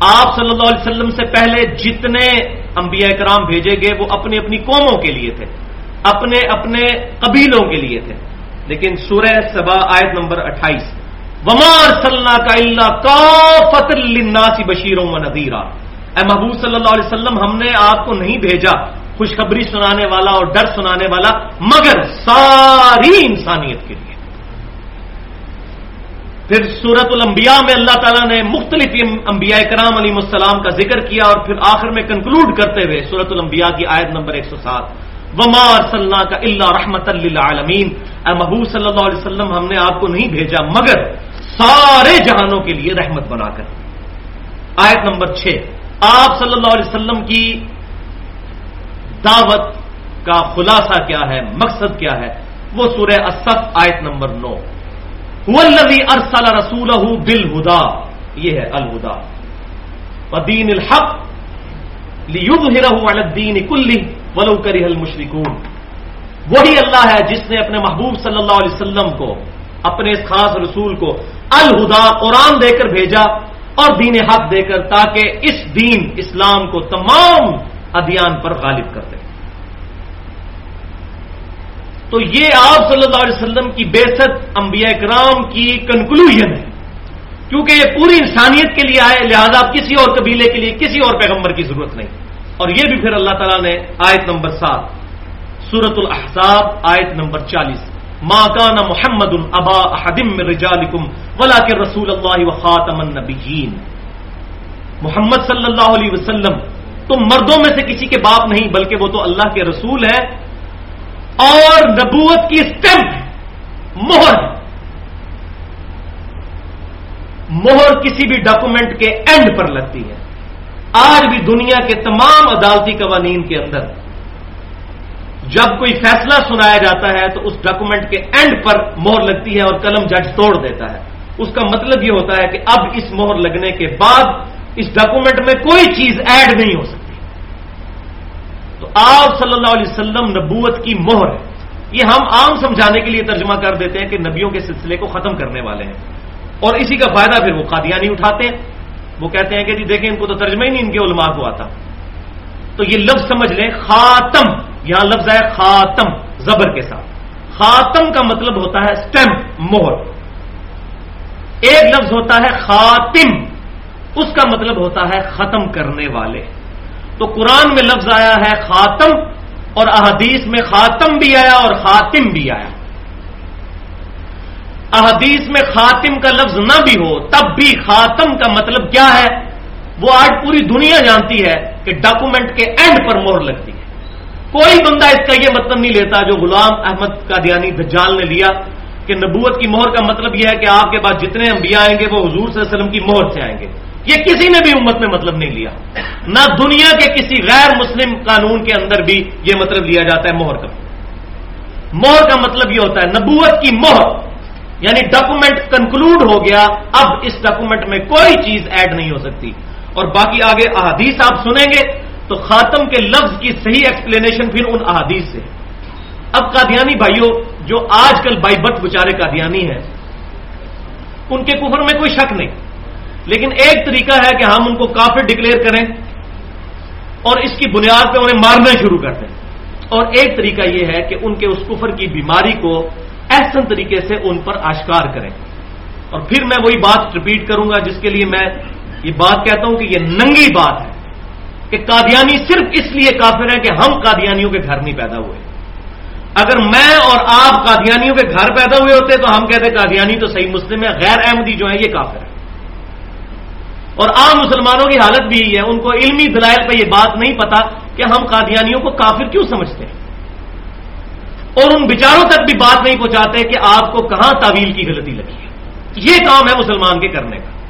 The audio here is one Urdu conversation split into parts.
آپ صلی اللہ علیہ وسلم سے پہلے جتنے انبیاء کرام بھیجے گئے وہ اپنی اپنی قوموں کے لیے تھے، اپنے اپنے قبیلوں کے لیے تھے۔ لیکن سورہ سبا آیت نمبر اٹھائیس ومار صلاح کا اللہ کا فتر الناسی بشیروں و نذیرہ اے محبوب صلی اللہ علیہ وسلم، ہم نے آپ کو نہیں بھیجا خوشخبری سنانے والا اور ڈر سنانے والا، مگر ساری انسانیت کے لیے۔ پھر سورت الانبیاء میں اللہ تعالیٰ نے مختلف انبیاء کرام علیہ السلام کا ذکر کیا اور پھر آخر میں کنکلوڈ کرتے ہوئے سورت الانبیاء کی آیت نمبر ایک سو سات ومار صلاح کا اللہ رحمت اللہ عالمین اے محبوب صلی اللہ علیہ وسلم، ہم نے آپ کو نہیں بھیجا، مگر سارے جہانوں کے لیے رحمت بنا کر۔ آیت نمبر چھ، آپ صلی اللہ علیہ وسلم کی دعوت کا خلاصہ کیا ہے، مقصد کیا ہے؟ وہ سورہ اصف آیت نمبر نو ارسل رسول بل یہ ہے الہدا۔ دین الحق الدین کلی ولو کری المشرکون۔ وہی اللہ ہے جس نے اپنے محبوب صلی اللہ علیہ وسلم کو، اپنے اس خاص رسول کو الہدا قرآن دے کر بھیجا اور دین حق دے کر، تاکہ اس دین اسلام کو تمام ادیان پر غالب کرتے تو یہ آپ صلی اللہ علیہ وسلم کی بےسط انبیاء کرام کی کنکلوژن ہے۔ کیونکہ یہ پوری انسانیت کے لیے آئے، لہذا کسی اور قبیلے کے لیے، کسی اور پیغمبر کی ضرورت نہیں۔ اور یہ بھی پھر اللہ تعالیٰ نے آیت نمبر سات سورت الحساب آیت نمبر چالیس۔ ماں کانا محمد البا حدم رجالکم ولا کے رسول اللہ و خاتم النبیین۔ محمد صلی اللہ علیہ وسلم، تم مردوں میں سے کسی کے باپ نہیں، بلکہ وہ تو اللہ کے رسول ہے اور نبوت کی اسٹمپ مہر مہر کسی بھی ڈاکومنٹ کے اینڈ پر لگتی ہے۔ آج بھی دنیا کے تمام عدالتی قوانین کے اندر جب کوئی فیصلہ سنایا جاتا ہے تو اس ڈاکومنٹ کے اینڈ پر مہر لگتی ہے اور قلم جج توڑ دیتا ہے۔ اس کا مطلب یہ ہوتا ہے کہ اب اس مہر لگنے کے بعد اس ڈاکومنٹ میں کوئی چیز ایڈ نہیں ہو سکتی۔ آپ صلی اللہ علیہ وسلم نبوت کی مہر ہے۔ یہ ہم عام سمجھانے کے لیے ترجمہ کر دیتے ہیں کہ نبیوں کے سلسلے کو ختم کرنے والے ہیں۔ اور اسی کا فائدہ پھر وہ قادیانی اٹھاتے۔ ہیں وہ کہتے ہیں کہ جی دیکھیں ان کو تو ترجمہ ہی نہیں، ان کے علماء کو آتا۔ تو یہ لفظ سمجھ لیں، خاتم۔ یہاں لفظ ہے خاتم، زبر کے ساتھ۔ خاتم کا مطلب ہوتا ہے اسٹمپ مہر۔ ایک لفظ ہوتا ہے خاتم، اس کا مطلب ہوتا ہے ختم کرنے والے۔ تو قرآن میں لفظ آیا ہے خاتم اور احادیث میں خاتم بھی آیا اور خاتم بھی آیا۔ احادیث میں خاتم کا لفظ نہ بھی ہو، تب بھی خاتم کا مطلب کیا ہے؟ وہ آج پوری دنیا جانتی ہے کہ ڈاکومنٹ کے اینڈ پر مور لگتی ہے۔ کوئی بندہ اس کا یہ مطلب نہیں لیتا جو غلام احمد قادیانی دجال نے لیا کہ نبوت کی مہر کا مطلب یہ ہے کہ آپ کے پاس جتنے انبیاء آئیں گے وہ حضور صلی اللہ علیہ وسلم کی مہر سے آئیں گے۔ یہ کسی نے بھی امت میں مطلب نہیں لیا۔ نہ دنیا کے کسی غیر مسلم قانون کے اندر بھی یہ مطلب لیا جاتا ہے مہر کا۔ مہر کا مطلب یہ ہوتا ہے نبوت کی مہر۔ یعنی ڈاکومنٹ کنکلوڈ ہو گیا، اب اس ڈاکومنٹ میں کوئی چیز ایڈ نہیں ہو سکتی۔ اور باقی آگے احادیث آپ سنیں گے تو خاتم کے لفظ کی صحیح ایکسپلینیشن پھر ان احادیث سے۔ اب قادیانی بھائیوں جو آج کل بائی بٹ بچارے قادیانی ہیں، ان کے کفر میں کوئی شک نہیں۔ لیکن ایک طریقہ ہے کہ ہم ان کو کافر ڈکلیئر کریں اور اس کی بنیاد پہ انہیں مارنا شروع کر دیں۔ اور ایک طریقہ یہ ہے کہ ان کے اس کفر کی بیماری کو احسن طریقے سے ان پر آشکار کریں۔ اور پھر میں وہی بات ریپیٹ کروں گا جس کے لیے میں یہ بات کہتا ہوں کہ یہ ننگی بات ہے کہ قادیانی صرف اس لیے کافر ہیں کہ ہم قادیانیوں کے گھر نہیں پیدا ہوئے۔ اگر میں اور آپ قادیانیوں کے گھر پیدا ہوئے ہوتے تو ہم کہتے قادیانی تو صحیح مسلم ہے، غیر احمدی جو ہے یہ کافر ہے اور عام مسلمانوں کی حالت بھی یہ ہے۔ ان کو علمی دلائل پہ یہ بات نہیں پتا کہ ہم قادیانیوں کو کافر کیوں سمجھتے ہیں۔ اور ان بچاروں تک بھی بات نہیں پہنچاتے کہ آپ کو کہاں تعویل کی غلطی لگی ہے۔ یہ کام ہے مسلمان کے کرنے کا۔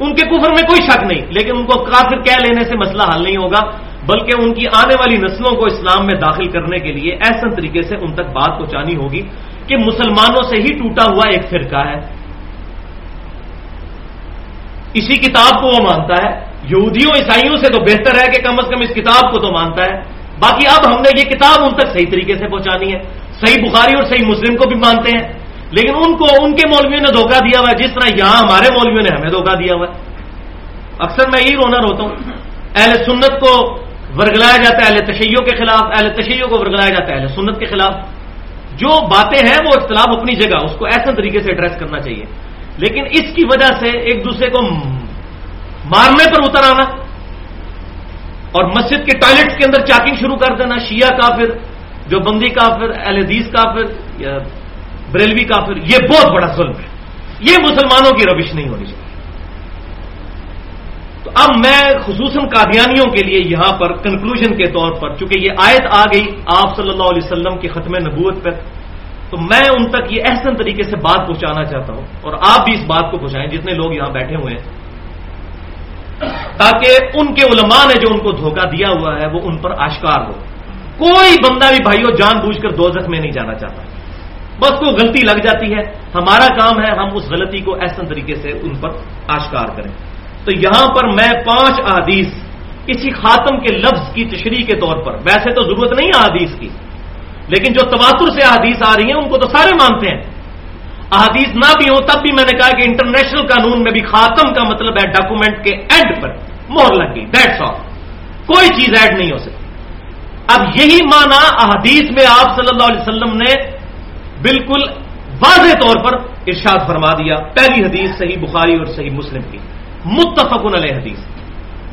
ان کے کفر میں کوئی شک نہیں، لیکن ان کو کافر کہہ لینے سے مسئلہ حل نہیں ہوگا، بلکہ ان کی آنے والی نسلوں کو اسلام میں داخل کرنے کے لیے ایسا طریقے سے ان تک بات پہنچانی ہوگی کہ مسلمانوں سے ہی ٹوٹا ہوا ایک فرقہ ہے۔ اسی کتاب کو وہ مانتا ہے۔ یہودیوں، عیسائیوں سے تو بہتر ہے کہ کم از کم اس کتاب کو تو مانتا ہے۔ باقی اب ہم نے یہ کتاب ان تک صحیح طریقے سے پہنچانی ہے۔ صحیح بخاری اور صحیح مسلم کو بھی مانتے ہیں۔ لیکن ان کو، ان کے مولویوں نے دھوکہ دیا ہوا ہے۔ جس طرح یہاں ہمارے مولویوں نے ہمیں دھوکہ دیا ہوا ہے۔ اکثر میں یہی رونا روتا ہوں۔ اہل سنت کو ورگلایا جاتا ہے، اہل تشیعوں کے خلاف، اہل تشیعوں کو ورگلایا جاتا ہے، اہل سنت کے خلاف۔ جو باتیں ہیں وہ اختلاف اپنی جگہ، اس کو ایسا طریقے سے ایڈریس کرنا چاہیے۔ لیکن اس کی وجہ سے ایک دوسرے کو مارنے پر اتر آنا اور مسجد کے ٹوائلٹس کے اندر چاکنگ شروع کر دینا، شیعہ کافر جو بندی کافر، اہل حدیث کافر یا بریلوی کافر، یہ بہت بڑا ظلم ہے۔ یہ مسلمانوں کی روش نہیں ہونی چاہیے۔ تو اب میں خصوصاً قادیانیوں کے لیے یہاں پر کنکلوژن کے طور پر، چونکہ یہ آیت آ گئی آپ صلی اللہ علیہ وسلم کے ختم نبوت پر تو میں ان تک یہ احسن طریقے سے بات پہنچانا چاہتا ہوں اور آپ بھی اس بات کو پہنچائیں جتنے لوگ یہاں بیٹھے ہوئے ہیں۔ تاکہ ان کے علماء نے جو ان کو دھوکہ دیا ہوا ہے وہ ان پر آشکار ہو۔ کوئی بندہ بھی بھائیوں جان بوجھ کر دوزخ میں نہیں جانا چاہتا۔ بس کو غلطی لگ جاتی ہے۔ ہمارا کام ہے ہم اس غلطی کو ایسا طریقے سے ان پر آشکار کریں۔ تو یہاں پر میں پانچ احادیث کسی خاتم کے لفظ کی تشریح کے طور پر، ویسے تو ضرورت نہیں ہے احادیث کی۔ لیکن جو تواتر سے احادیث آ رہی ہیں، ان کو تو سارے مانتے ہیں۔ احادیث نہ بھی ہو تب بھی میں نے کہا کہ انٹرنیشنل قانون میں بھی خاتم کا مطلب ہے ڈاکومنٹ کے اینڈ پر۔ مور لگ گئی دیٹس آل کوئی چیز ایڈ نہیں ہو سکتی۔ اب یہی مانا احادیث میں آپ صلی اللہ علیہ وسلم نے بالکل واضح طور پر ارشاد فرما دیا۔ پہلی حدیث صحیح بخاری اور صحیح مسلم کی۔ متفق علیہ حدیث۔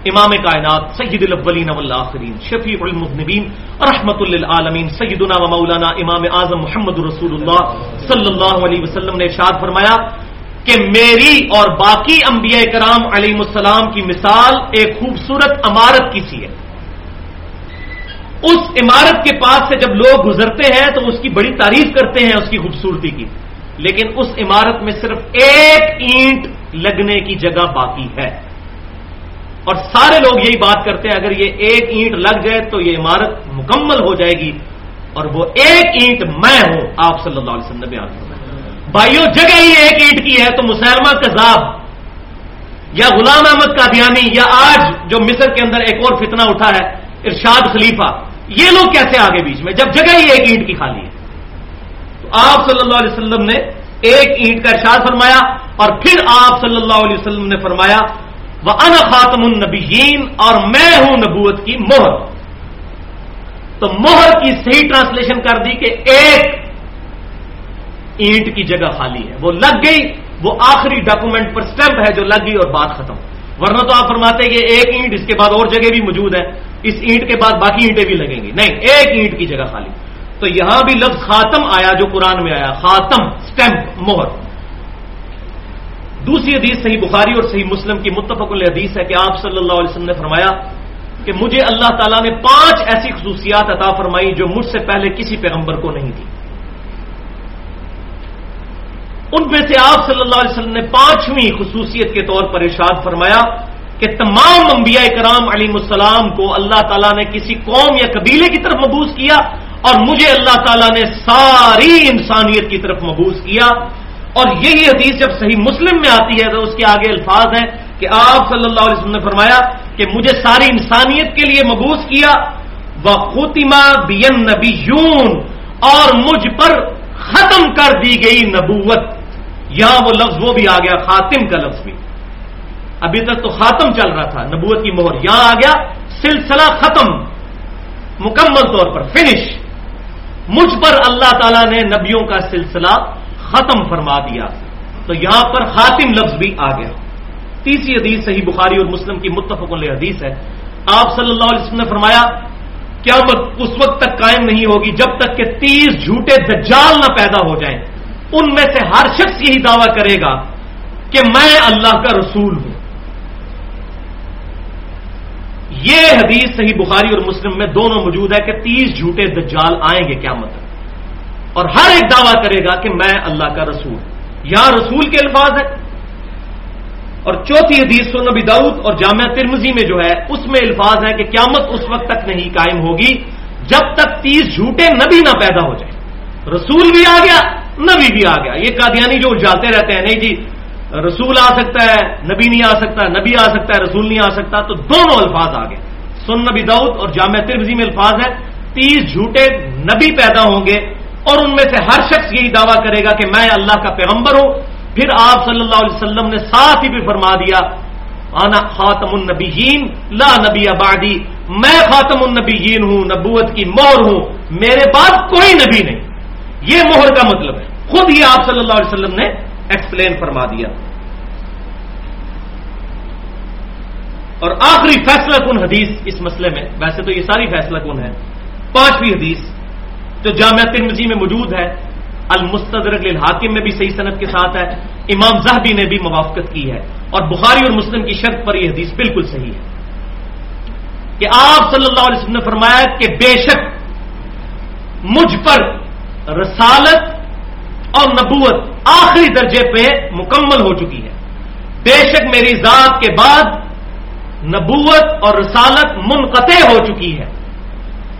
امام کائنات، سید الاولین والآخرین، شفیع المذنبین، رحمت للعالمین، سیدنا و مولانا امام اعظم محمد رسول اللہ صلی اللہ علیہ وسلم نے ارشاد فرمایا کہ میری اور باقی انبیاء کرام علیہ السلام کی مثال ایک خوبصورت عمارت کی سی ہے۔ اس عمارت کے پاس سے جب لوگ گزرتے ہیں تو اس کی بڑی تعریف کرتے ہیں اس کی خوبصورتی کی۔ لیکن اس عمارت میں صرف ایک اینٹ لگنے کی جگہ باقی ہے۔ اور سارے لوگ یہی بات کرتے ہیں، اگر یہ ایک اینٹ لگ جائے تو یہ عمارت مکمل ہو جائے گی۔ اور وہ ایک اینٹ میں ہوں، آپ صلی اللہ علیہ وسلم نے بیان کرنا بھائیوں جگہ ہی ایک اینٹ کی ہے تو مسلمہ کذاب یا غلام احمد کا یا آج جو مصر کے اندر ایک اور فتنہ اٹھا ہے، ارشاد خلیفہ۔ یہ لوگ کیسے آگے بیچ میں؟ جب جگہ ہی ایک اینٹ کی خالی ہے۔ تو آپ صلی اللہ علیہ وسلم نے ایک اینٹ کا ارشاد فرمایا اور پھر آپ صلی اللہ علیہ وسلم نے فرمایا وہ ان خاتم النبیین اور میں ہوں نبوت کی مہر۔ تو مہر کی صحیح ٹرانسلیشن کر دی کہ ایک اینٹ کی جگہ خالی ہے۔ وہ لگ گئی، وہ آخری ڈاکومنٹ پر سٹیمپ ہے جو لگ گئی اور بات ختم۔ ورنہ تو آپ فرماتے ہیں کہ ایک اینٹ، اس کے بعد اور جگہ بھی موجود ہے۔ اس اینٹ کے بعد باقی اینٹیں بھی لگیں گی۔ نہیں، ایک اینٹ کی جگہ خالی۔ تو یہاں بھی لفظ خاتم آیا جو قرآن میں آیا، خاتم، سٹیمپ، مہر۔ دوسری حدیث صحیح بخاری اور صحیح مسلم کی متفق حدیث ہے کہ آپ صلی اللہ علیہ وسلم نے فرمایا کہ مجھے اللہ تعالیٰ نے پانچ ایسی خصوصیات عطا فرمائی جو مجھ سے پہلے کسی پیغمبر کو نہیں تھی۔ ان میں سے آپ صلی اللہ علیہ وسلم نے پانچویں خصوصیت کے طور پر ارشاد فرمایا کہ تمام انبیاء کرام علیم السلام کو اللہ تعالیٰ نے کسی قوم یا قبیلے کی طرف مبوس کیا اور مجھے اللہ تعالیٰ نے ساری انسانیت کی طرف مبوس کیا۔ اور یہی حدیث جب صحیح مسلم میں آتی ہے تو اس کے آگے الفاظ ہیں کہ آپ صلی اللہ علیہ وسلم نے فرمایا کہ مجھے ساری انسانیت کے لیے مبوس کیا وہ خوتیما بین نبی اور مجھ پر ختم کر دی گئی نبوت۔ یہاں وہ لفظ، وہ بھی آ گیا، خاتم کا لفظ بھی۔ ابھی تک تو خاتم چل رہا تھا، نبوت کی مہر یہاں آ گیا، سلسلہ ختم، مکمل طور پر، فنش۔ مجھ پر اللہ تعالیٰ نے نبیوں کا سلسلہ ختم فرما دیا۔ تو یہاں پر خاتم لفظ بھی آ گیا۔ تیسری حدیث صحیح بخاری اور مسلم کی متفق علیہ حدیث ہے۔ آپ صلی اللہ علیہ وسلم نے فرمایا، کیا اس وقت تک قائم نہیں ہوگی جب تک کہ تیس جھوٹے دجال نہ پیدا ہو جائیں۔ ان میں سے ہر شخص یہی دعویٰ کرے گا کہ میں اللہ کا رسول ہوں۔ یہ حدیث صحیح بخاری اور مسلم میں دونوں موجود ہے کہ تیس جھوٹے دجال آئیں گے کیا مطلب؟ اور ہر ایک دعویٰ کرے گا کہ میں اللہ کا رسول یہاں رسول کے الفاظ ہے اور چوتھی حدیث سو نبی داؤد اور جامعہ ترمزی میں جو ہے، اس میں الفاظ ہے کہ قیامت اس وقت تک نہیں قائم ہوگی جب تک تیس جھوٹے نبی نہ پیدا ہو جائے۔ رسول بھی آ گیا، نبی بھی آ گیا۔ یہ قادیانی جو جاتے رہتے ہیں، نہیں جی رسول آ سکتا ہے، نبی نہیں آ سکتا، نبی آ سکتا ہے، رسول نہیں آ سکتا، تو دونوں الفاظ آ گئے۔ سن نبی داؤد اور جامعہ ترمزی میں الفاظ ہے تیس جھوٹے نبی پیدا ہوں گے۔ اور ان میں سے ہر شخص یہی دعویٰ کرے گا کہ میں اللہ کا پیغمبر ہوں۔ پھر آپ صلی اللہ علیہ وسلم نے ساتھ ہی بھی فرما دیا، آنا خاتم النبیین، لا نبی آبادی میں خاتم النبیین ہوں، نبوت کی مہر ہوں۔ میرے بعد کوئی نبی نہیں۔ یہ مہر کا مطلب ہے۔ خود یہ آپ صلی اللہ علیہ وسلم نے ایکسپلین فرما دیا۔ اور آخری فیصلہ کن حدیث اس مسئلے میں؟ ویسے تو یہ ساری فیصلہ کن ہے پانچویں حدیث۔ جو جامعہ ترمزی میں موجود ہے، المستدرک للحاکم میں بھی صحیح صنعت کے ساتھ ہے، امام زہبی نے بھی موافقت کی ہے، اور بخاری اور مسلم کی شرط پر یہ حدیث بالکل صحیح ہے۔ کہ آپ صلی اللہ علیہ وسلم نے فرمایا کہ بے شک مجھ پر رسالت اور نبوت آخری درجے پہ مکمل ہو چکی ہے۔ بے شک میری ذات کے بعد نبوت اور رسالت منقطع ہو چکی ہے۔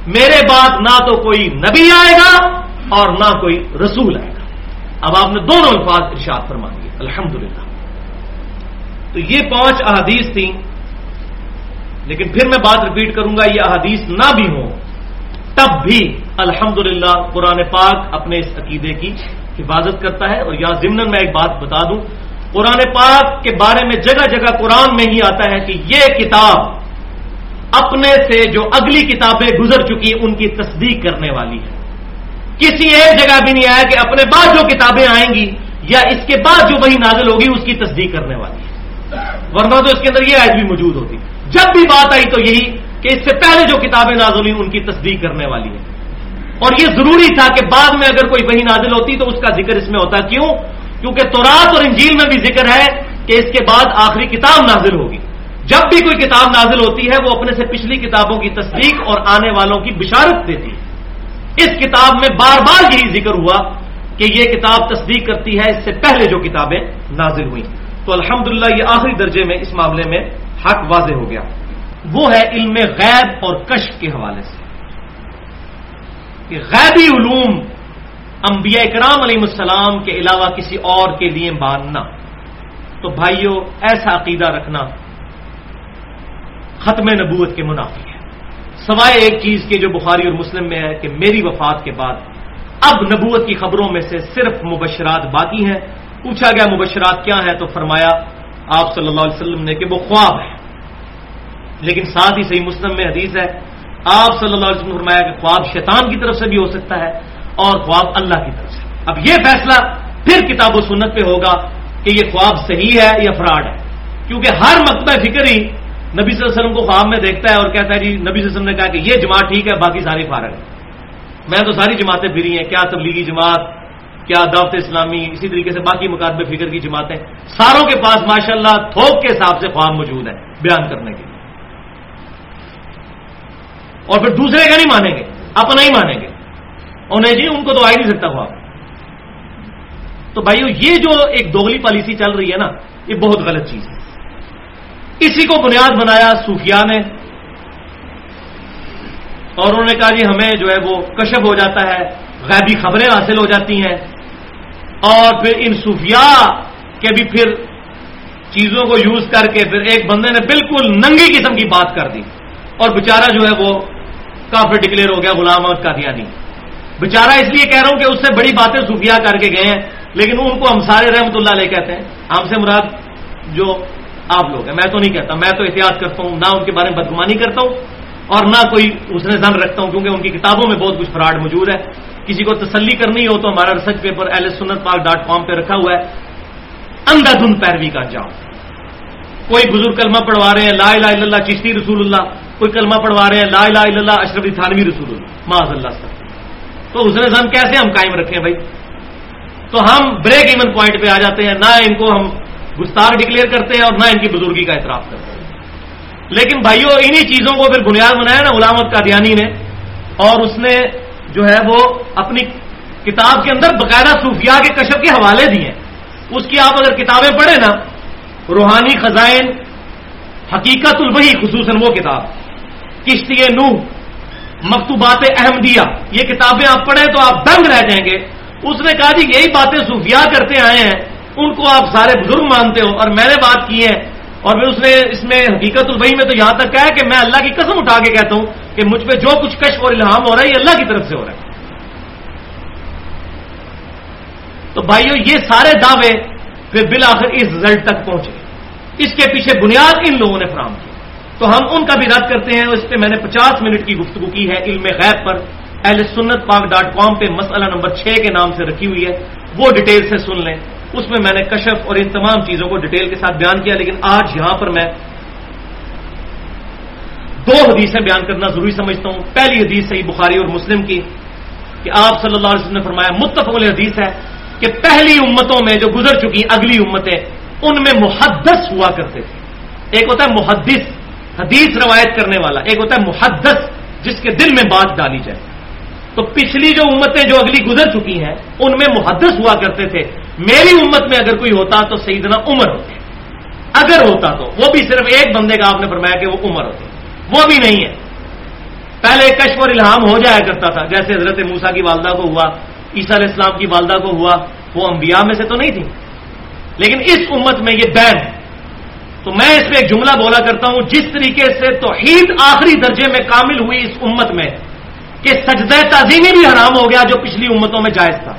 میرے بعد نہ تو کوئی نبی آئے گا اور نہ کوئی رسول آئے گا۔ اب آپ نے دونوں الفاظ ارشاد فرما دیے الحمد تو یہ پانچ احادیث تھیں، لیکن پھر میں بات ریپیٹ کروں گا، یہ احادیث نہ بھی ہوں، تب بھی الحمد قرآن پاک اپنے اس عقیدے کی حفاظت کرتا ہے۔ اور یا ضمن میں ایک بات بتا دوں، قرآن پاک کے بارے میں جگہ جگہ قرآن میں ہی آتا ہے کہ یہ کتاب اپنے سے جو اگلی کتابیں گزر چکی ان کی تصدیق کرنے والی ہے کسی ایک جگہ بھی نہیں آیا کہ اپنے بعد جو کتابیں آئیں گی یا اس کے بعد جو وہی نازل ہوگی، اس کی تصدیق کرنے والی ہے ورنہ تو اس کے اندر یہ آج بھی موجود ہوتی۔ جب بھی بات آئی تو یہی کہ اس سے پہلے جو کتابیں نازل ہوئی ان کی تصدیق کرنے والی ہے اور یہ ضروری تھا کہ بعد میں اگر کوئی وہی نازل ہوتی تو اس کا ذکر اس میں ہوتا۔ کیوں؟ کیونکہ تورات اور انجیل میں بھی ذکر ہے کہ اس کے بعد آخری کتاب نازل ہوگی۔ جب بھی کوئی کتاب نازل ہوتی ہے، وہ اپنے سے پچھلی کتابوں کی تصدیق اور آنے والوں کی بشارت دیتی ہے۔ اس کتاب میں بار بار یہی ذکر ہوا کہ یہ کتاب تصدیق کرتی ہے، اس سے پہلے جو کتابیں نازل ہوئی۔ تو الحمدللہ، یہ آخری درجے میں اس معاملے میں حق واضح ہو گیا۔ وہ ہے علم غیب اور کشف کے حوالے سے۔ کہ غیبی علوم انبیاء کرام علیہ السلام کے علاوہ کسی اور کے لیے ماننا تو بھائیوں ایسا عقیدہ رکھنا ختم نبوت کے منافی ہے سوائے ایک چیز کے جو بخاری اور مسلم میں ہے کہ میری وفات کے بعد اب نبوت کی خبروں میں سے صرف مبشرات باقی ہیں۔ پوچھا گیا مبشرات کیا ہیں تو فرمایا، آپ صلی اللہ علیہ وسلم نے کہ وہ خواب ہے لیکن ساتھ ہی صحیح مسلم میں حدیث ہے، آپ صلی اللہ علیہ وسلم نے فرمایا کہ خواب شیطان کی طرف سے بھی ہو سکتا ہے اور خواب اللہ کی طرف سے۔ اب یہ فیصلہ پھر کتاب و سنت پہ ہوگا کہ یہ خواب صحیح ہے یا فراڈ ہے۔ کیونکہ ہر مکتبہ فکر ہی نبی صلی اللہ علیہ وسلم کو خواب میں دیکھتا ہے اور کہتا ہے جی نبی صلی اللہ علیہ وسلم نے کہا کہ یہ جماعت ٹھیک ہے، باقی ساری فارغ ہے میں تو ساری جماعتیں پھری ہیں، کیا تبلیغی جماعت، کیا دعوت اسلامی، اسی طریقے سے باقی مقابلے فکر کی جماعتیں۔ ساروں کے پاس ماشاء اللہ تھوک کے حساب سے خواب موجود ہے بیان کرنے کے۔ لیے اور پھر دوسرے کا نہیں مانیں گے، اپنا ہی مانیں گے۔ انہیں جی ان کو تو آ ہی نہیں سکتا خواب۔ تو بھائیو، یہ جو ایک دوگلی پالیسی چل رہی ہے نا، یہ بہت غلط چیز ہے۔ اسی کو بنیاد بنایا صوفیاء نے۔ اور انہوں نے کہا جی ہمیں جو ہے وہ کشف ہو جاتا ہے، غیبی خبریں حاصل ہو جاتی ہیں۔ اور پھر ان صوفیاء کے بھی پھر چیزوں کو یوز کر کے پھر ایک بندے نے بالکل ننگی قسم کی بات کر دی۔ اور بےچارا جو ہے وہ کافی ڈکلیئر ہو گیا، غلام احمد کا دیا نہیں بےچارا اس لیے کہہ رہا ہوں کہ اس سے بڑی باتیں صوفیاء کر کے گئے ہیں، لیکن ان کو ہم سارے رحمت اللہ علیہ کہتے ہیں۔ ہم سے مراد جو آپ لوگ ہیں۔ میں تو نہیں کہتا، میں تو احتیاط کرتا ہوں، نہ ان کے بارے میں بدگمانی کرتا ہوں اور نہ کوئی اس نے زن رکھتا ہوں، کیونکہ ان کی کتابوں میں بہت کچھ فراڈ موجود ہے۔ کسی کو تسلی کرنی ہو تو ہمارا ریسرچ پیپر ایل ایس سنت پاک ڈاٹ کام پہ رکھا ہوا ہے۔ اندھا دھن پیروی کا انجام۔ کوئی بزرگ کلمہ پڑھوا رہے ہیں، لا الہ الا اللہ چشتی رسول اللہ۔ کوئی کلمہ پڑھوا رہے ہیں، لا الہ الا اللہ اشرف تھانوی رسول اللہ۔ معذ اللہ سر۔ تو اس نے زن کیسے ہم قائم رکھیں بھائی؟ تو ہم بریک ایون پوائنٹ پہ آ جاتے ہیں، نہ ان کو ہم گستار ڈکلیئر کرتے ہیں اور نہ ان کی بزرگی کا اعتراف کرتے ہیں۔ لیکن بھائیوں انہی چیزوں کو پھر بنیاد بنایا نا علامت قادیانی نے۔ اور اس نے جو ہے وہ اپنی کتاب کے اندر باقاعدہ صوفیاء کے کشف کے حوالے دیے اس کی آپ اگر کتابیں پڑھیں نا، روحانی خزائن حقیقت الوحی، خصوصاً وہ کتاب، کشتی نو مکتوبات احمدیہ، یہ کتابیں آپ پڑھیں تو آپ دنگ رہ جائیں گے۔ اس نے کہا جی یہی باتیں صوفیاء کرتے آئے ہیں۔ ان کو آپ سارے بزرگ مانتے ہو اور میں نے بات کی ہے اور پھر اس نے اس میں حقیقت البئی میں تو یہاں تک کہا ہے کہ میں اللہ کی قسم اٹھا کے کہتا ہوں کہ مجھ پہ جو کچھ کشف اور الہام ہو رہا ہے یہ اللہ کی طرف سے ہو رہا ہے۔ تو بھائیو، یہ سارے دعوے پھر بالآخر اس رزلٹ تک پہنچے۔ اس کے پیچھے بنیاد ان لوگوں نے فراہم کی۔ تو ہم ان کا بھی رد کرتے ہیں، اس پہ میں نے پچاس منٹ کی گفتگو کی ہے علم غیب پر۔ اہل سنت پاک ڈاٹ کام پہ مسئلہ نمبر چھ کے نام سے رکھی ہوئی ہے۔ وہ ڈیٹیل سے سن لیں۔ اس میں میں نے کشف اور ان تمام چیزوں کو ڈیٹیل کے ساتھ بیان کیا، لیکن آج یہاں پر میں دو حدیثیں بیان کرنا ضروری سمجھتا ہوں۔ پہلی حدیث صحیح بخاری اور مسلم کی کہ آپ صلی اللہ علیہ وسلم نے فرمایا، متفق حدیث ہے کہ پہلی امتوں میں جو گزر چکی اگلی امتیں، ان میں محدث ہوا کرتے تھے۔ ایک ہوتا ہے محدث، حدیث روایت کرنے والا۔ ایک ہوتا ہے محدث، جس کے دل میں بات ڈالی جائے۔ تو پچھلی جو امتیں جو اگلی گزر چکی ہیں، ان میں محدث ہوا کرتے تھے۔ میری امت میں اگر کوئی ہوتا تو سیدنا عمر ہوتے۔ اگر ہوتا تو، وہ بھی صرف ایک بندے کا آپ نے فرمایا کہ وہ عمر ہوتے۔ وہ بھی نہیں ہے۔ پہلے کشف اور الہام ہو جایا کرتا تھا، جیسے حضرت موسا کی والدہ کو ہوا، عیسیٰ علیہ السلام کی والدہ کو ہوا، وہ انبیاء میں سے تو نہیں تھی لیکن اس امت میں یہ بین تو میں اس میں ایک جملہ بولا کرتا ہوں، جس طریقے سے توحید آخری درجے میں کامل ہوئی اس امت میں، کہ سجدہ تعظیمی بھی حرام ہو گیا جو پچھلی امتوں میں جائز تھا۔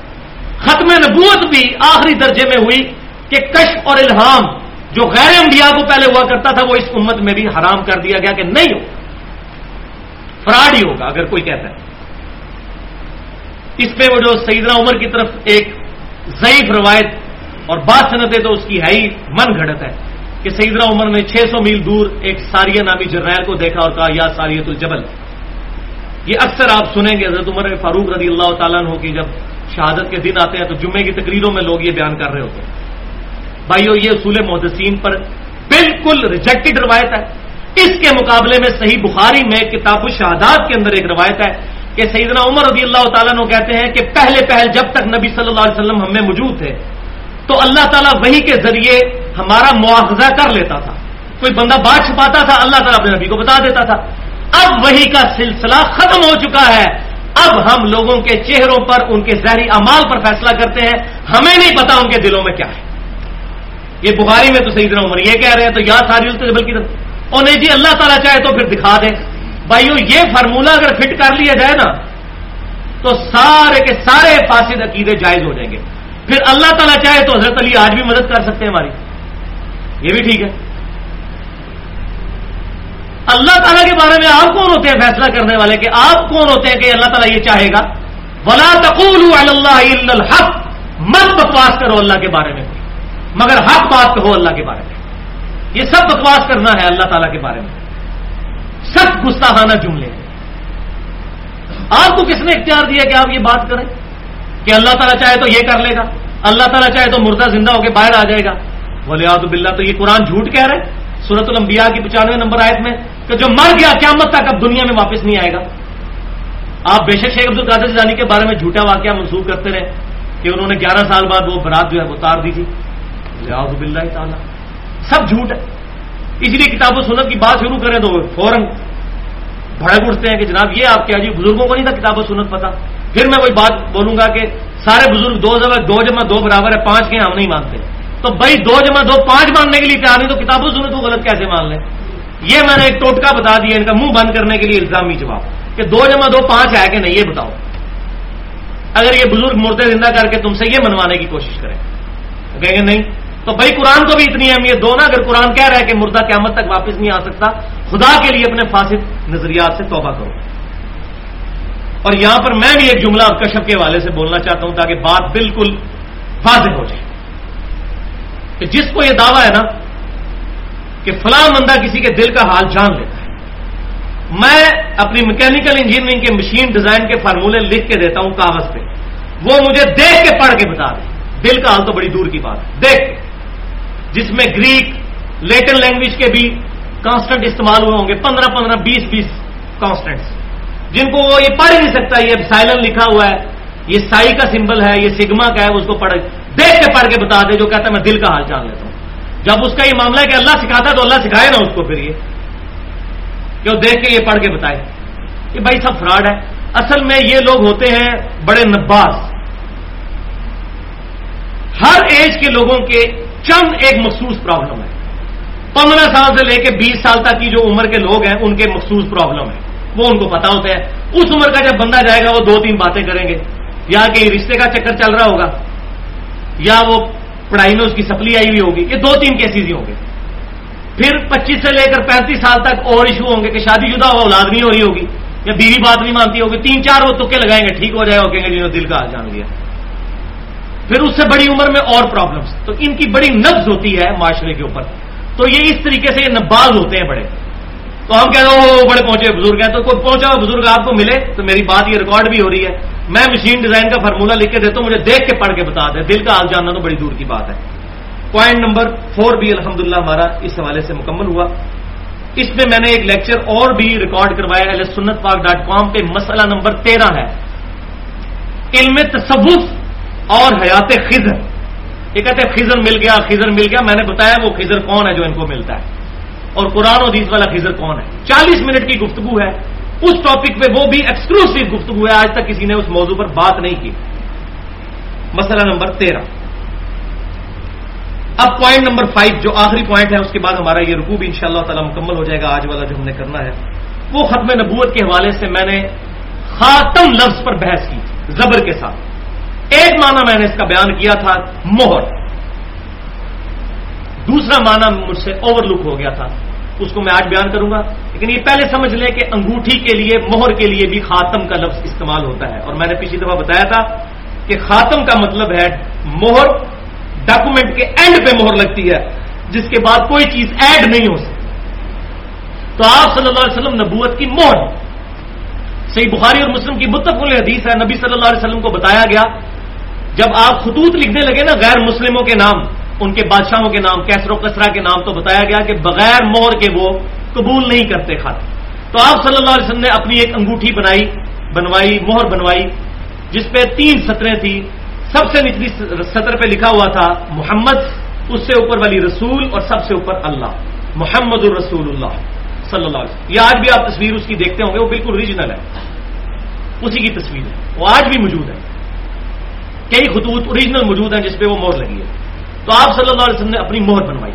ختم نبوت بھی آخری درجے میں ہوئی کہ کشف اور الہام جو غیر انبیاء کو پہلے ہوا کرتا تھا وہ اس امت میں بھی حرام کر دیا گیا کہ نہیں ہو فراڈ ہی ہوگا اگر کوئی کہتا ہے۔ اس پہ وہ جو سیدنا عمر کی طرف ایک ضعیف روایت اور بات صنعتیں تو اس کی ہے ہی من گھڑت ہے کہ سیدنا عمر نے چھ سو میل دور ایک ساریہ نامی جرنیل کو دیکھا اور کہا، یا ساریت الجبل۔ یہ اکثر آپ سنیں گے، حضرت عمر فاروق رضی اللہ تعالیٰ ہو کہ جب شہادت کے دن آتے ہیں تو جمعے کی تقریروں میں لوگ یہ بیان کر رہے ہوتے ہیں۔ بھائیو، یہ اصول محدثین پر بالکل ریجیکٹڈ روایت ہے۔ اس کے مقابلے میں صحیح بخاری میں کتاب الشہادات کے اندر ایک روایت ہے کہ سیدنا عمر رضی اللہ تعالیٰ نے کہتے ہیں کہ پہلے پہل جب تک نبی صلی اللہ علیہ وسلم ہم میں موجود تھے، تو اللہ تعالیٰ وہی کے ذریعے ہمارا مواخذہ کر لیتا تھا۔ کوئی بندہ بات چھپاتا تھا، اللہ تعالیٰ اپنے نبی کو بتا دیتا تھا۔ اب وہی کا سلسلہ ختم ہو چکا ہے۔ اب ہم لوگوں کے چہروں پر ان کے زہری امال پر فیصلہ کرتے ہیں۔ ہمیں نہیں پتا ان کے دلوں میں کیا ہے۔ یہ بخاری میں تو صحیح طرح عمر یہ کہہ رہے ہیں، تو یا ساری بلکہ اور نہیں جی اللہ تعالیٰ چاہے تو پھر دکھا دیں بھائیو، یہ فارمولہ اگر فٹ کر لیا جائے نا، تو سارے کے سارے فاسد عقیدے جائز ہو جائیں گے۔ پھر اللہ تعالیٰ چاہے تو حضرت علی آج بھی مدد کر سکتے ہیں ہماری۔ یہ بھی ٹھیک ہے۔ اللہ تعالیٰ کے بارے میں آپ کون ہوتے ہیں فیصلہ کرنے والے کہ آپ کون ہوتے ہیں کہ اللہ تعالیٰ یہ چاہے گا؟ ولا تقول اللہ الحق۔ مت بکواس کرو اللہ کے بارے میں۔ مگر حق بات کہو اللہ کے بارے میں۔ یہ سب بکواس کرنا ہے اللہ تعالیٰ کے بارے میں۔ سخت گستاخانہ جملے ہیں۔ آپ کو کس نے اختیار دیا کہ آپ یہ بات کریں؟ کہ اللہ تعالیٰ چاہے تو یہ کر لے گا۔ اللہ تعالیٰ چاہے تو مردہ زندہ ہو کے باہر آ جائے گا۔ بولے آد بلّہ تو یہ قرآن جھوٹ کہہ رہے سورت الانبیاء کی پچانوے نمبر آیت میں کہ جو مر گیا قیامت تک اب دنیا میں واپس نہیں آئے گا۔ آپ بے شک شیخ عبد القادر جانی کے بارے میں جھوٹا واقعہ منسوخ کرتے رہے کہ انہوں نے گیارہ سال بعد وہ برات جو ہے وہ اتار دی تھی۔ لہٰذ بلّہ تعالیٰ۔ سب جھوٹ ہے۔ اس لیے کتاب و سنت کی بات شروع کریں تو فوراً بھڑک اٹھتے ہیں کہ جناب یہ آپ کیا جی بزرگوں کو نہیں تھا کتاب و سنت پتا۔ پھر میں وہی بات بولوں گا کہ سارے بزرگ دو جمع دو جمع دو برابر ہے، پانچ کے ہم نہیں مانتے۔ تو بھائی دو جمع دو پانچ ماننے کے لیے تیار نہیں تو کتاب و سنت کو غلط کیسے مان لیں؟ یہ میں نے ایک ٹوٹکا بتا دیا، ان کا منہ بند کرنے کے لیے الزامی جواب۔ کہ دو جمع دو پانچ ہے کہ نہیں، یہ بتاؤ۔ اگر یہ بزرگ مردے زندہ کر کے تم سے یہ منوانے کی کوشش کریں۔ کہیں گے نہیں۔ تو بھائی قرآن کو بھی اتنی اہمیت دو نا، اگر قرآن کہہ رہا ہے کہ مردہ قیامت تک واپس نہیں آ سکتا، خدا کے لیے اپنے فاسد نظریات سے توبہ کرو۔ اور یہاں پر میں بھی ایک جملہ کشپ کے حوالے سے بولنا چاہتا ہوں تاکہ بات بالکل واضح ہو جائے۔ کہ جس کو یہ دعویٰ ہے نا کہ فلاں بندہ کسی کے دل کا حال جان لیتا ہے۔ میں اپنی میکینکل انجینئرنگ کے مشین ڈیزائن کے فارمولے لکھ کے دیتا ہوں کاغذ پہ۔ وہ مجھے دیکھ کے پڑھ کے بتا دیں دل کا حال تو بڑی دور کی بات ہے۔ دیکھ۔ کے جس میں گریک لیٹن لینگویج کے بھی کانسٹنٹ استعمال ہوئے ہوں گے۔ پندرہ پندرہ بیس بیس کانسٹنٹس جن کو وہ یہ پڑھ نہیں سکتا، یہ سائلن لکھا ہوا ہے۔ یہ سائی کا سمبل ہے، یہ سگما کا ہے، اس کو پڑھ دیکھ کے پڑھ کے بتا دے جو کہتا ہے میں دل کا حال جان لیتا ہوں۔ جب اس کا یہ معاملہ ہے کہ اللہ سکھاتا ہے تو اللہ سکھائے نا اس کو پھر یہ۔ کہ وہ دیکھ کے یہ پڑھ کے بتائے۔ کہ بھائی سب فراڈ ہے۔ اصل میں یہ لوگ ہوتے ہیں بڑے نباز ہر ایج کے لوگوں کے چند ایک مخصوص پرابلم ہے۔ پندرہ سال سے لے کے بیس سال تک کی جو عمر کے لوگ ہیں، ان کے مخصوص پرابلم ہے۔ وہ ان کو پتا ہوتا ہے۔ اس عمر کا جب بندہ جائے گا، وہ دو تین باتیں کریں گے۔ یا کہ رشتے کا چکر چل رہا ہوگا۔ یا وہ پڑھائی میں اس کی سپلی آئی ہوئی ہوگی یہ دو تین کیسز ہی ہوں گے۔ پھر پچیس سے لے کر پینتیس سال تک اور ایشو ہوں گے کہ شادی شدہ ہو، اولاد نہیں ہو رہی ہوگی، یا بیوی بات نہیں مانتی ہوگی، تین چار وہ تکے لگائیں گے، ٹھیک ہو جائے گا، کہیں گے جی جنہوں دل کا حال جان گیا پھر اس سے بڑی عمر میں اور پرابلمس تو ان کی بڑی نبز ہوتی ہے معاشرے کے اوپر۔ تو یہ اس طریقے سے یہ نباز ہوتے ہیں بڑے۔ تو ہم کہتے ہیں وہ بڑے پہنچے بزرگ ہیں۔ تو کوئی پہنچا ہوا بزرگ آپ کو ملے تو میری بات یہ ریکارڈ بھی ہو رہی ہے۔ میں مشین ڈیزائن کا فارمولہ لکھ کے دیتا ہوں، مجھے دیکھ کے پڑھ کے بتا دیں دل کا حال جاننا تو بڑی دور کی بات ہے۔ پوائنٹ نمبر فور بھی الحمد ہمارا اس حوالے سے مکمل ہوا۔ اس میں میں نے ایک لیکچر اور بھی ریکارڈ کروایا ہے سنت پاک ڈاٹ کام پہ۔ مسئلہ نمبر تیرہ ہے۔ علم تصوف اور حیات خزر یہ کہتے ہیں خزر مل گیا خزر مل گیا۔ میں نے بتایا وہ خزر کون ہے جو ان کو ملتا ہے۔ اور قرآن و حدیث والا خزر کون ہے؟ چالیس منٹ کی گفتگو ہے۔ اس ٹاپک پہ وہ بھی ایکسکلوسو گفتگو ہے. آج تک کسی نے اس موضوع پر بات نہیں کی. مسئلہ نمبر تیرہ. اب پوائنٹ نمبر فائیو جو آخری پوائنٹ ہے، اس کے بعد ہمارا یہ رکوب ان شاء اللہ تعالی مکمل ہو جائے گا. آج والا جو ہم نے کرنا ہے، وہ ختم نبوت کے حوالے سے میں نے خاتم لفظ پر بحث کی، زبر کے ساتھ. ایک معنی میں نے اس کا بیان کیا تھا، مہر. دوسرا معنی مجھ سے اوور لک ہو گیا تھا اس کو میں آج بیان کروں گا۔ لیکن یہ پہلے سمجھ لیں کہ انگوٹھی کے لیے، مہر کے لیے بھی خاتم کا لفظ استعمال ہوتا ہے۔ اور میں نے پچھلی دفعہ بتایا تھا کہ خاتم کا مطلب ہے مہر ڈاکومنٹ کے اینڈ پہ مہر لگتی ہے، جس کے بعد کوئی چیز ایڈ نہیں ہو سکتی۔ تو آپ صلی اللہ علیہ وسلم نبوت کی مہر۔ صحیح بخاری اور مسلم کی متفق حدیث ہے، نبی صلی اللہ علیہ وسلم کو بتایا گیا، جب آپ خطوط لکھنے لگے نا غیر مسلموں کے نام ان کے بادشاہوں کے نام، کیسر و کسرا کے نام تو بتایا گیا کہ بغیر مہر کے وہ قبول نہیں کرتے خط تو آپ صلی اللہ علیہ وسلم نے اپنی ایک انگوٹھی بنائی، بنوائی، مہر بنوائی، جس پہ تین سطریں تھی سب سے نچلی سطر پہ لکھا ہوا تھا، محمد، اس سے اوپر والی رسول اور سب سے اوپر اللہ، محمد الرسول اللہ صلی اللہ علیہ وسلم۔ یہ آج بھی آپ تصویر اس کی دیکھتے ہوں گے، وہ بالکل اوریجنل ہے۔ اسی کی تصویر ہے۔ وہ آج بھی موجود ہے۔ کئی خطوط اوریجنل موجود ہیں جس پہ وہ مہر لگی ہے۔ تو آپ صلی اللہ علیہ وسلم نے اپنی مہر بنوائی۔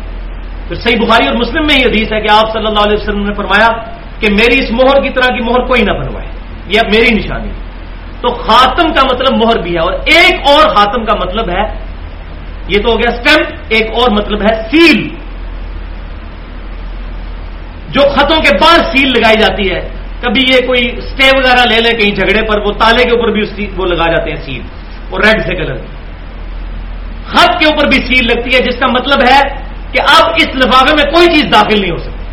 پھر صحیح بخاری اور مسلم میں یہ حدیث ہے کہ آپ صلی اللہ علیہ وسلم نے فرمایا کہ میری اس مہر کی طرح کی مہر کوئی نہ بنوائے۔ یہ اب میری نشانی ہے۔ تو خاتم کا مطلب مہر بھی ہے اور ایک اور خاتم کا مطلب ہے، یہ تو ہو گیا اسٹمپ ایک اور مطلب ہے سیل۔ جو خطوں کے بعد سیل لگائی جاتی ہے۔ کبھی یہ کوئی اسٹے وغیرہ لے لیں کہیں جھگڑے پر، وہ تالے کے اوپر بھی وہ لگا جاتے ہیں سیل۔ اور ریڈ سے کلر۔ خط کے اوپر بھی سیل لگتی ہے، جس کا مطلب ہے کہ اب اس لفافے میں کوئی چیز داخل نہیں ہو سکتی۔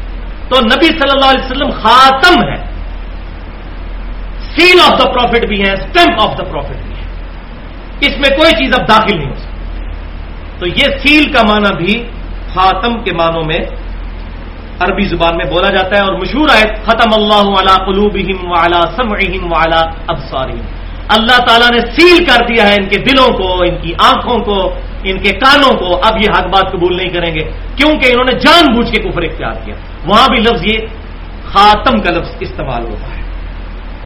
تو نبی صلی اللہ علیہ وسلم خاتم ہے سیل آف دا پروفٹ بھی ہے اسٹمپ آف دا پروفٹ بھی ہے اس میں کوئی چیز اب داخل نہیں ہو سکتی۔ تو یہ سیل کا معنی بھی خاتم کے معنوں میں عربی زبان میں بولا جاتا ہے اور مشہور ہے ختم اللہ علی قلوبہم وعلی سمعہم وعلی ابصارہم. اللہ تعالیٰ نے سیل کر دیا ہے ان کے دلوں کو، ان کی آنکھوں کو، ان کے کانوں کو۔ اب یہ حق بات قبول نہیں کریں گے، کیونکہ انہوں نے جان بوجھ کے کفر اختیار کیا۔ وہاں بھی لفظ یہ خاتم کا لفظ استعمال ہوتا ہے۔